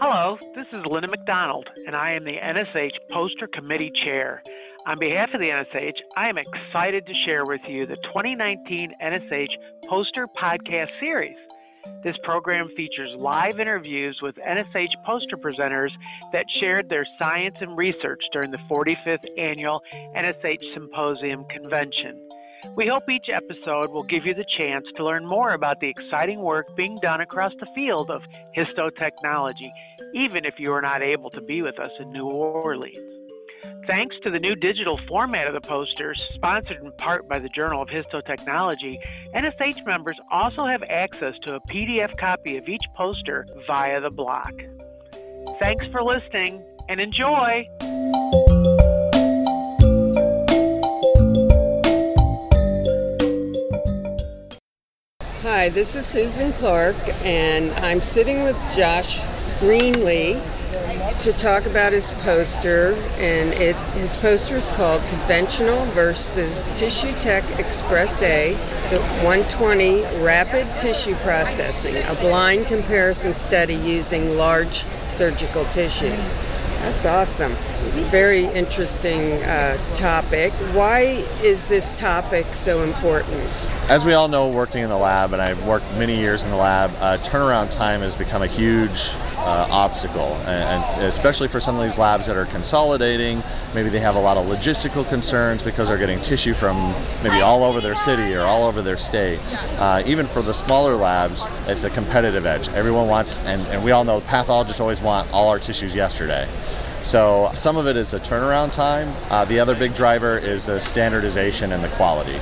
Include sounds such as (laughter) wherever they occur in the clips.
Hello, this is Linda McDonald, and I am the NSH Poster Committee Chair. On behalf of the NSH, I am excited to share with you the 2019 NSH Poster Podcast Series. This program features live interviews with NSH poster presenters that shared their science and research during the 45th annual NSH Symposium Convention. We hope each episode will give you the chance to learn more about the exciting work being done across the field of histotechnology, even if you are not able to be with us in New Orleans. Thanks to the new digital format of the posters, sponsored in part by the Journal of Histotechnology, NSH members also have access to a PDF copy of each poster via the block. Thanks for listening and enjoy! Hi, this is Susan Clark, and I'm sitting with Josh Greenlee to talk about his poster. And it, his poster is called Conventional versus Tissue Tech Express A, the 120 Rapid Tissue Processing, a blind comparison study using large surgical tissues. That's awesome. Very interesting uh, topic. Why is this topic so important? As we all know, working in the lab, and I've worked many years in the lab, uh, turnaround time has become a huge uh, obstacle, and, and, especially for some of these labs that are consolidating. Maybe they have a lot of logistical concerns because they're getting tissue from maybe all over their city or all over their state. Uh, even for the smaller labs, it's a competitive edge. Everyone wants, and, and we all know pathologists always want all our tissues yesterday. So some of it is a turnaround time. Uh, the other big driver is the standardization and the quality.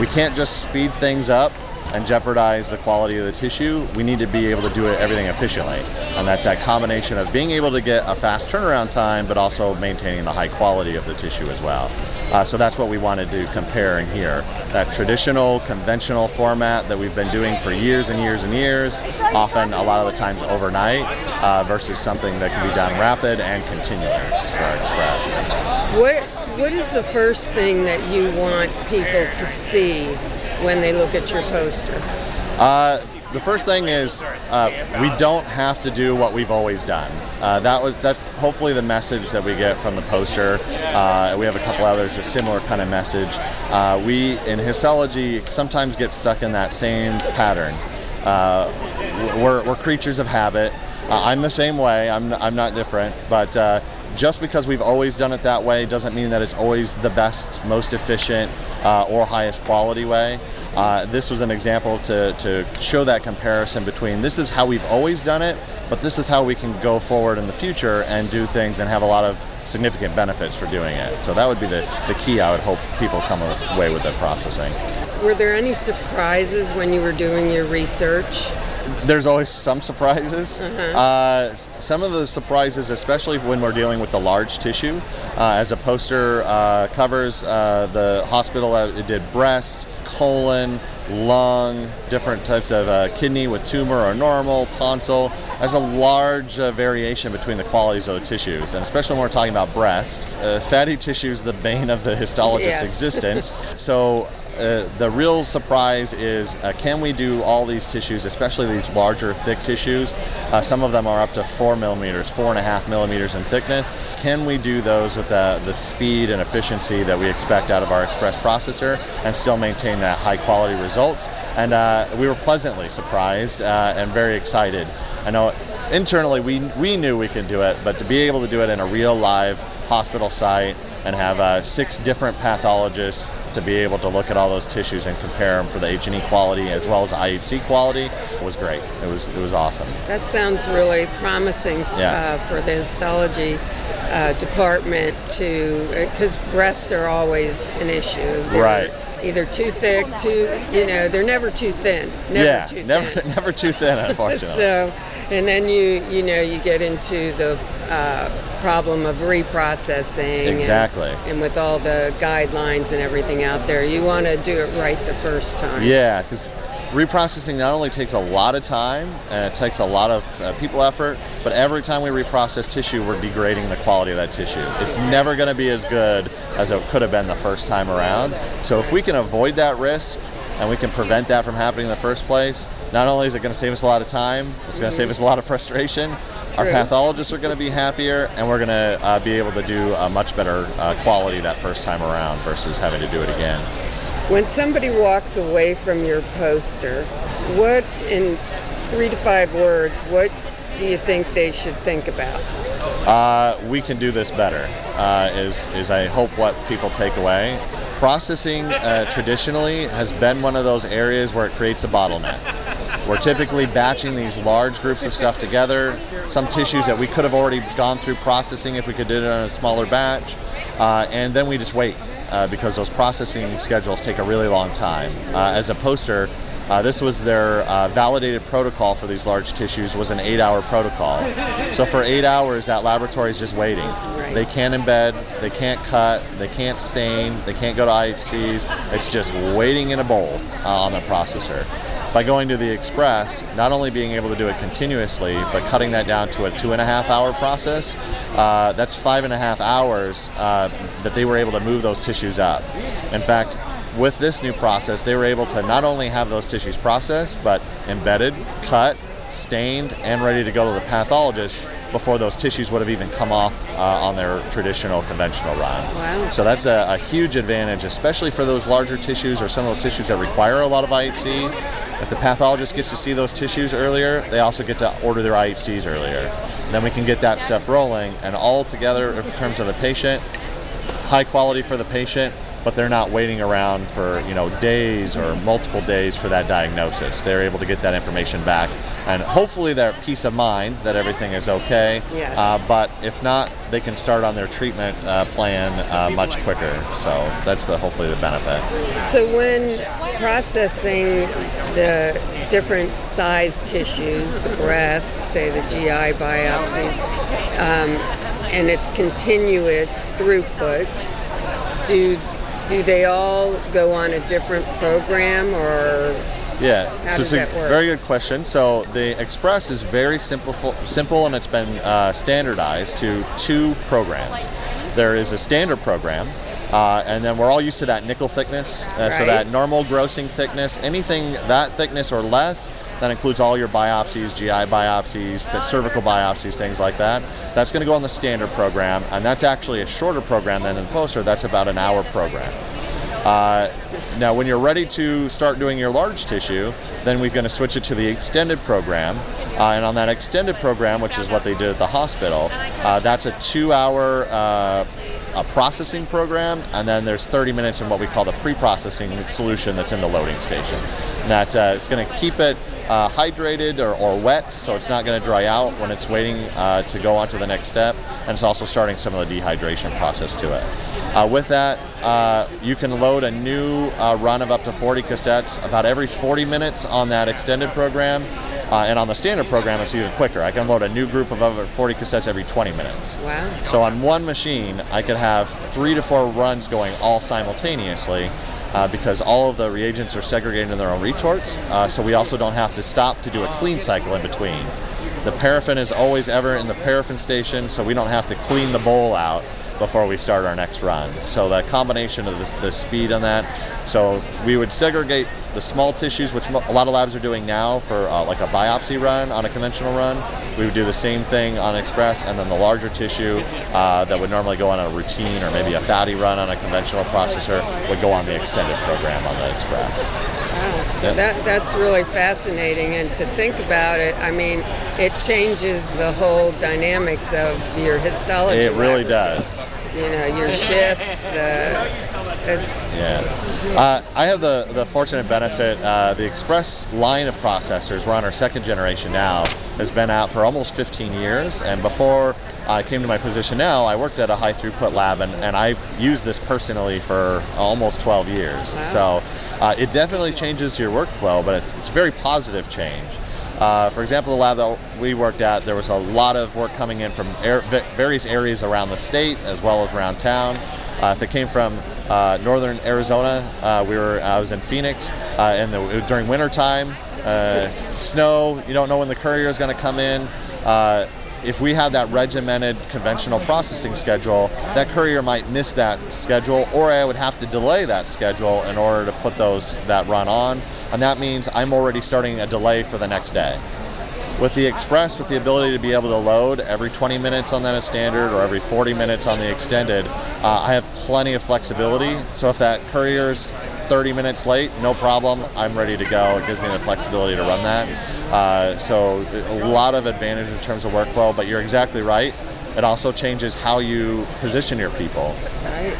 We can't just speed things up and jeopardize the quality of the tissue. We need to be able to do it, everything efficiently. And that's that combination of being able to get a fast turnaround time, but also maintaining the high quality of the tissue as well. Uh, so that's what we wanted to compare in here. That traditional, conventional format that we've been doing for years and years and years, often a lot of the times overnight, uh, versus something that can be done rapid and continuous for Xpress. What, what is the first thing that you want people to see when they look at your poster? Uh, the first thing is uh, we don't have to do what we've always done. Uh, that was that's hopefully the message that we get from the poster. Uh, we have a couple others a similar kind of message. Uh, we in histology sometimes get stuck in that same pattern. Uh, we're, we're creatures of habit. Uh, I'm the same way. I'm I'm not different, but just because we've always done it that way doesn't mean that it's always the best, most efficient, uh, or highest quality way. Uh, this was an example to, to show that comparison between this is how we've always done it, but this is how we can go forward in the future and do things and have a lot of significant benefits for doing it. So that would be the, the key I would hope people come away with the processing. Were there any surprises when you were doing your research? there's always some surprises. Uh-huh. Uh, some of the surprises, especially when we're dealing with the large tissue, uh, as a poster uh, covers uh, the hospital, it did breast, colon, lung, different types of uh, kidney with tumor or normal, tonsil. There's a large uh, variation between the qualities of the tissues, and especially when we're talking about breast. Uh, fatty tissue is the bane of the histologist's yes. (laughs) existence. So uh, the real surprise is uh, can we do all these tissues, especially these larger, thick tissues? Uh, some of them are up to four millimeters, four and a half millimeters in thickness. Can we do those with the, the speed and efficiency that we expect out of our Xpress processor and still maintain that high quality results? And uh, we were pleasantly surprised uh, and very excited. I know internally we, we knew we could do it, but to be able to do it in a real live hospital site and have six different pathologists to be able to look at all those tissues and compare them for the H&E quality as well as IHC quality was great. It was it was awesome. That sounds really promising yeah. uh, for the histology uh, department to because breasts are always an issue. They're right. Either too thick, too you know, they're never too thin. Never yeah, too never thin. (laughs) never too thin, (laughs) unfortunately. so, and then you you know you get into the uh, problem of reprocessing. and- Exactly. And, with all the guidelines and everything out there, you want to do it right the first time. Yeah, because reprocessing not only takes a lot of time and it takes a lot of uh, people effort, but every time we reprocess tissue, we're degrading the quality of that tissue. It's never going to be as good as it could have been the first time around. So if we can avoid that risk and we can prevent that from happening in the first place, not only is it going to save us a lot of time, it's going to save us a lot of frustration. Our pathologists are going to be happier, and we're going to uh, be able to do a much better uh, quality that first time around versus having to do it again. When somebody walks away from your poster, what, in three to five words, what do you think they should think about? Uh, we can do this better. Uh, is is I hope what people take away. Processing uh, traditionally has been one of those areas where it creates a bottleneck. We're typically batching these large groups of stuff together. Some tissues that we could have already gone through processing if we could do it on a smaller batch, uh, and then we just wait uh, because those processing schedules take a really long time. Uh, as a poster, uh, this was their uh, validated protocol for these large tissues was an eight-hour protocol. So for eight hours, that laboratory is just waiting. They can't embed, they can't cut, they can't stain, they can't go to IHCs. It's just waiting in a bowl uh, on the processor. By going to the Xpress, not only being able to do it continuously, but cutting that down to a two and a half hour process, uh, that's five and a half hours uh, that they were able to move those tissues up. In fact, with this new process, they were able to not only have those tissues processed, but embedded, cut, stained, and ready to go to the pathologist before those tissues would have even come off uh, on their traditional conventional run. Wow. So that's a, a huge advantage, especially for those larger tissues or some of those tissues that require a lot of IHC. If the pathologist gets to see those tissues earlier, they also get to order their IHCs earlier. Then we can get that stuff rolling, and all together in terms of the patient, high quality for the patient, but they're not waiting around for you know days or multiple days for that diagnosis. They're able to get that information back, and hopefully their peace of mind that everything is okay. Yes. Uh, but if not, they can start on their treatment uh, plan uh, much quicker. So that's the hopefully the benefit. So when processing the different size tissues, the breast, say the GI biopsies, um, and it's continuous throughput, do do they all go on a different program or Yeah, How so does it's a that work? very good question. So the Xpress is very simple, simple, and it's been uh, standardized to two programs. There is a standard program, uh, and then we're all used to that nickel thickness. Uh, So that normal grossing thickness, anything that thickness or less, that includes all your biopsies, GI biopsies, the cervical biopsies, things like that. That's going to go on the standard program, and that's actually a shorter program than the poster. That's about an hour program. Uh, now, when you're ready to start doing your large tissue, then we're going to switch it to the extended program. Uh, and on that extended program, which is what they did at the hospital, uh, that's a two-hour uh, a processing program, and then there's 30 minutes in what we call the pre-processing solution that's in the loading station. That uh, it's going to keep it uh, hydrated or, or wet, so it's not going to dry out when it's waiting uh, to go on to the next step, and it's also starting some of the dehydration process to it. Uh, with that, uh, you can load a new uh, run of up to 40 cassettes about every 40 minutes on that extended program. Uh, and on the standard program, it's even quicker. I can load a new group of over 40 cassettes every 20 minutes. wow? So on one machine, I could have three to four runs going all simultaneously uh, because all of the reagents are segregated in their own retorts. Uh, so we also don't have to stop to do a clean cycle in between. The paraffin is always ever in the paraffin station, so we don't have to clean the bowl out before we start our next run. So the combination of the, the speed on that. So we would segregate the small tissues, which a lot of labs are doing now for uh, like a biopsy run on a conventional run. We would do the same thing on Xpress, and then the larger tissue uh, that would normally go on a routine or maybe a fatty run on a conventional processor would go on the extended program on the Xpress. Wow. So Yeah. that that's really fascinating, and to think about it, I mean, it changes the whole dynamics of your histology. It really laboratory. does. You know, your shifts, the, the Yeah. Uh, I have the, the fortunate benefit, uh, the Xpress line of processors, we're on our second generation now, has been out for almost 15 years. And before I came to my position now, I worked at a high throughput lab and, and I've used this personally for almost 12 years. Wow. So uh, it definitely changes your workflow, but it's a very positive change. Uh, for example, the lab that we worked at, there was a lot of work coming in from air, various areas around the state as well as around town. Uh, if it came from northern Arizona, uh, we were I was in Phoenix, uh, and the, during winter time, uh, snow. You don't know when the courier is going to come in. if we had that regimented conventional processing schedule, that courier might miss that schedule, or I would have to delay that schedule in order to put those that run on and that means I'm already starting a delay for the next day. With the Xpress, with the ability to be able to load every 20 minutes on that standard or every 40 minutes on the extended, uh, I have plenty of flexibility. So if that courier's 30 minutes late, no problem. I'm ready to go. It gives me the flexibility to run that. Uh, so a lot of advantage in terms of workflow, but you're exactly right. It also changes how you position your people.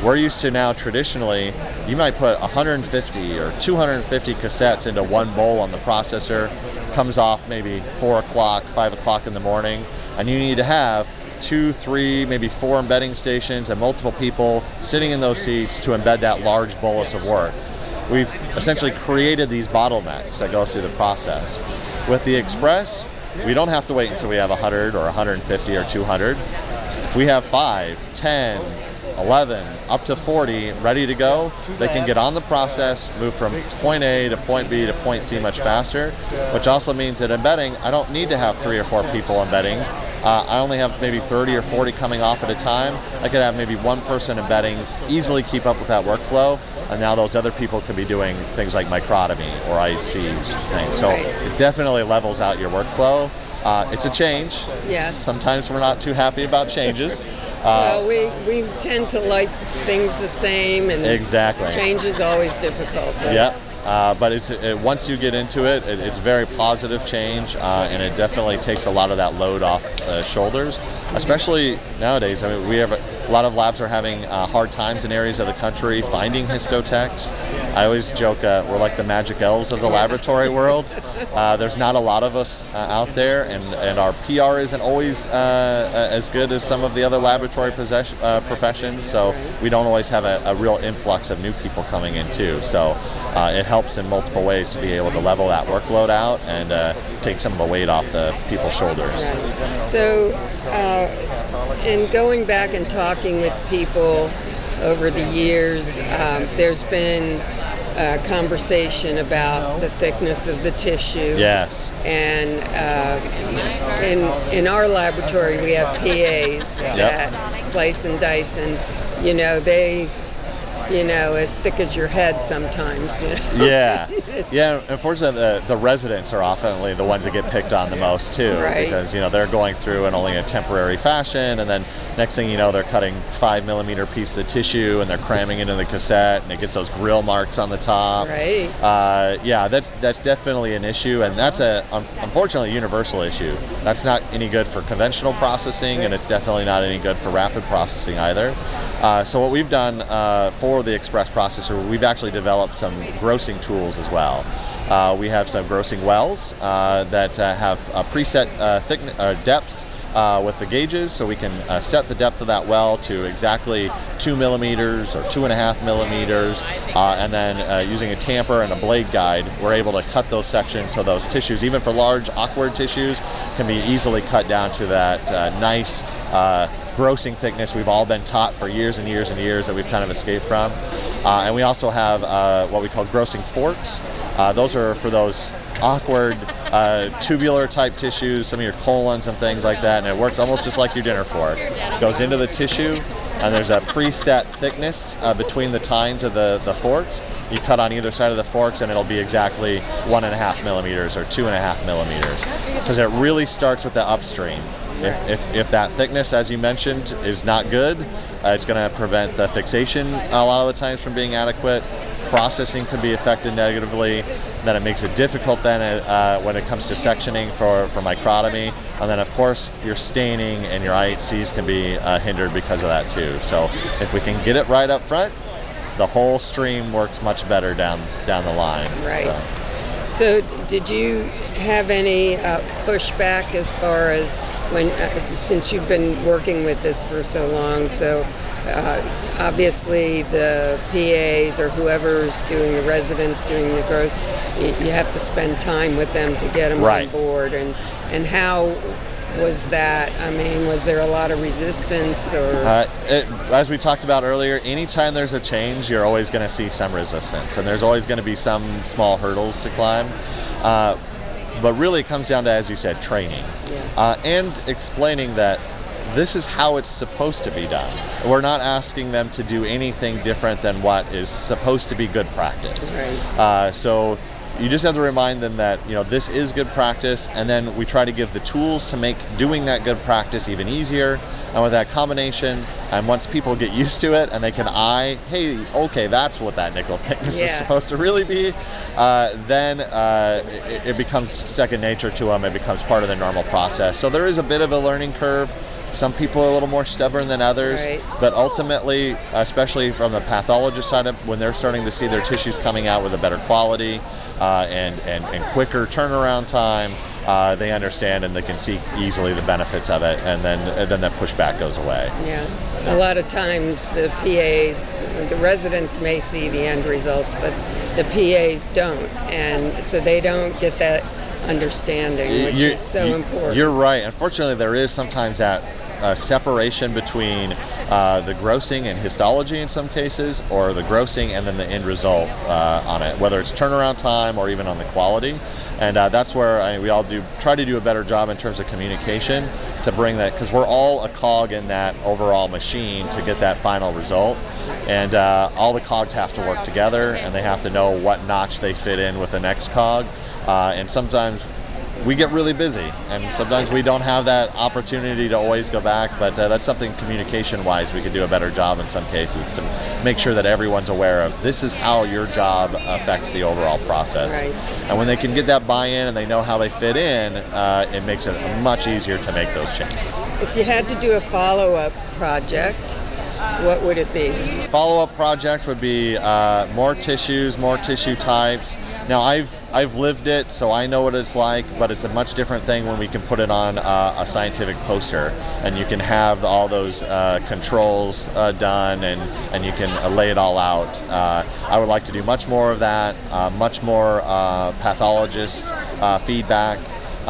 We're used to now traditionally, you might put 150 or 250 cassettes into one bowl on the processor, comes off maybe 4 o'clock, 5 o'clock in the morning, and you need to have two, three, maybe four embedding stations and multiple people sitting in those seats to embed that large bolus of work. We've essentially created these bottlenecks that go through the process. With the Xpress, we don't have to wait until we have 100 or 150 or 200. If we have 5, 10, 11, up to 40 ready to go, they can get on the process, move from point A to point B to point C much faster, which also means that embedding, I don't need to have three or four people embedding. Uh, I only have maybe 30 or 40 coming off at a time. I could have maybe one person embedding, easily keep up with that workflow, and now those other people can be doing things like microtomy or IHCs things. So it definitely levels out your workflow. Uh, it's a change. Yes. Sometimes we're not too happy about changes. Uh, (laughs) well, we, we tend to like things the same, and exactly change is always difficult. But. Yeah. Uh, but it's it, once you get into it, it it's very positive change, uh, and it definitely takes a lot of that load off the shoulders. Especially nowadays, I mean, we have a, lot of labs are having uh, hard times in areas of the country finding histotechs. I always joke uh, we're like the magic elves of the laboratory world. Uh, there's not a lot of us uh, out there, and, and our PR isn't always as good as some of the other laboratory possession, professions. So we don't always have a, a, real influx of new people coming in too. So it helps in multiple ways to be able to level that workload out and take some of the weight off the people's shoulders. So in going back and talking with people over the years, um, there's been a conversation about the thickness of the tissue. Yes. And uh, in in our laboratory, we have PAs yep. that slice and dice, and you know they you know, as thick as your head sometimes. You know? Yeah, (laughs) yeah. Unfortunately, the, the residents are often the ones that get picked on the most too, right. because you know they're going through in only a temporary fashion, and then next thing you know, they're cutting five millimeter pieces of tissue and they're cramming it into the cassette, and it gets those grill marks on the top. Right. Uh, yeah, that's that's definitely an issue, and that's a unfortunately a universal issue. That's not any good for conventional processing, and it's definitely not any good for rapid processing either. Uh, so what we've done uh, for the Xpress processor, we've actually developed some grossing tools as well. Uh, we have some grossing wells uh, that uh, have preset thickness depths uh, with the gauges, so we can uh, set the depth of that well to exactly two millimeters or two and a half millimeters, uh, and then using a tamper and a blade guide, we're able to cut those sections so those tissues, even for large awkward tissues, can be easily cut down to that nice grossing thickness we've all been taught for years and years and years that we've kind of escaped from. Uh, and we also have uh, what we call grossing forks. Uh, those are for those awkward uh, tubular type tissues, some of your colons and things like that, and it works almost just like your dinner fork. It goes into the tissue, and there's a preset thickness uh, between the tines of the, the forks. You cut on either side of the forks, and it'll be exactly one and a half millimeters or two and a half millimeters. Because it really starts with the upstream. If, if, if, that thickness, as you mentioned, is not good, uh, it's going to prevent the fixation a lot of the times from being adequate. Processing could be affected negatively. Then it makes it difficult then uh, when it comes to sectioning for, for microtomy. And then, of course, your staining and your IHCs can be uh, hindered because of that too. So if we can get it right up front, the whole stream works much better down down the line. Right. So. So, did you have any uh, pushback as far as when, uh, since you've been working with this for so long? So, uh, obviously the PAs or whoever's doing the residents doing the gross, you, you have to spend time with them to get them Right. on board. And and how was that? I mean, was there a lot of resistance or? Uh, it, as we talked about earlier, anytime there's a change, you're always going to see some resistance, and there's always going to be some small hurdles to climb. Uh, but really, it comes down to, as you said, training Yeah. Uh, and explaining that this is how it's supposed to be done. We're not asking them to do anything different than what is supposed to be good practice. Right. Uh, so you just have to remind them that you know this is good practice, and then we try to give the tools to make doing that good practice even easier. And with that combination, and once people get (laughs) used to it and they can eye, hey, okay, that's what that nickel (laughs) thickness is supposed to really be, uh, then uh, it, it becomes second nature to them. It becomes part of the normal process. So there is a bit of a learning curve. Some people are a little more stubborn than others, Right. but ultimately, especially from the pathologist side, of, when they're starting to see their tissues coming out with a better quality uh, and, and, and quicker turnaround time, uh, they understand and they can see easily the benefits of it, and then and then that pushback goes away. Yeah, a lot of times the PAs, the residents may see the end results, but the PAs don't, and so they don't get that understanding, which You- is so you- important. You're right. Unfortunately, there is sometimes that separation between uh, the grossing and histology in some cases, or the grossing and then the end result uh, on it, whether it's turnaround time or even on the quality. And uh, that's where I, we all do try to do a better job in terms of communication to bring that, because we're all a cog in that overall machine to get that final result. And uh, all the cogs have to work together, and they have to know what notch they fit in with the next cog. Uh, and sometimes we get really busy, and sometimes we don't have that opportunity to always go back. But uh, that's something communication-wise we could do a better job in some cases to make sure that everyone's aware of this is how your job affects the overall process. Right. And when they can get that buy-in and they know how they fit in, uh, it makes it much easier to make those changes. if you had to do a follow-up project, what would it be? follow-up project would be uh, more tissues, more tissue types. Now I've I've lived it, so I know what it's like, but it's a much different thing when we can put it on uh, a scientific poster, and you can have all those uh, controls uh, done, and and you can uh, lay it all out. Uh, I would like to do much more of that, much more pathologist feedback.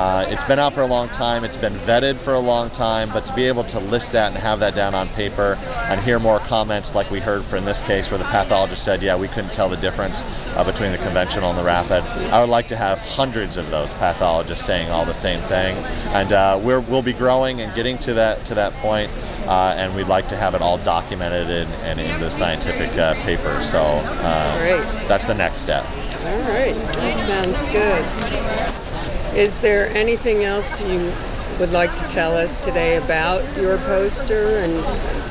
Uh, it's been out for a long time. It's been vetted for a long time, but to be able to list that and have that down on paper and hear more comments like we heard for in this case where the pathologist said, yeah, we couldn't tell the difference uh, between the conventional and the rapid. I would like to have hundreds of those pathologists saying all the same thing, and uh, we're, we'll be growing and getting to that to that point, uh, and we'd like to have it all documented in, and in the scientific uh, paper. So uh, Great. that's the next step. All right, that sounds good. Is there anything else you would like to tell us today about your poster and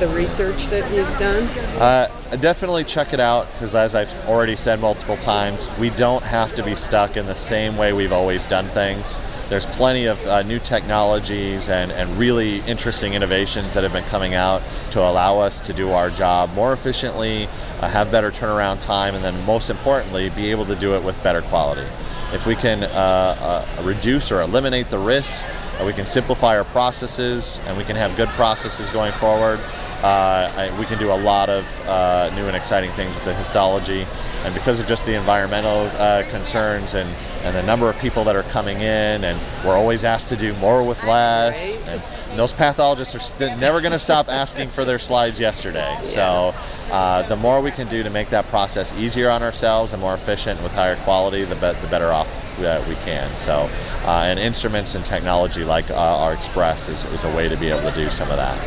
the research that you've done? Uh, definitely check it out because, as I've already said multiple times, we don't have to be stuck in the same way we've always done things. There's plenty of uh, new technologies and, and really interesting innovations that have been coming out to allow us to do our job more efficiently, uh, have better turnaround time, and then most importantly, be able to do it with better quality. If we can uh, uh, reduce or eliminate the risks, uh, we can simplify our processes, and we can have good processes going forward. Uh, I, we can do a lot of uh, new and exciting things with the histology, and because of just the environmental uh, concerns and, and the number of people that are coming in, and we're always asked to do more with less. Right. And, those pathologists are st- never going to stop asking for their slides yesterday. So uh, the more we can do to make that process easier on ourselves and more efficient with higher quality, the, be- the better off uh, we can. So, uh, and instruments and technology like uh, our Xpress is, is a way to be able to do some of that.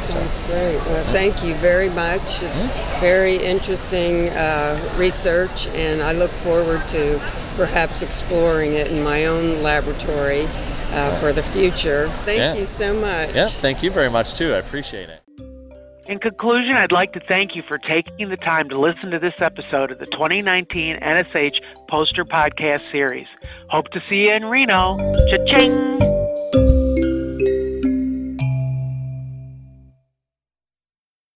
Sounds great. Well, thank you very much. It's very interesting uh, research, and I look forward to perhaps exploring it in my own laboratory uh, for the future. Thank Yeah. you so much. Yeah, thank you very much too. I appreciate it. In conclusion, I'd like to thank you for taking the time to listen to this episode of the 2019 NSH Poster Podcast Series. Hope to see you in Reno. Cha-ching!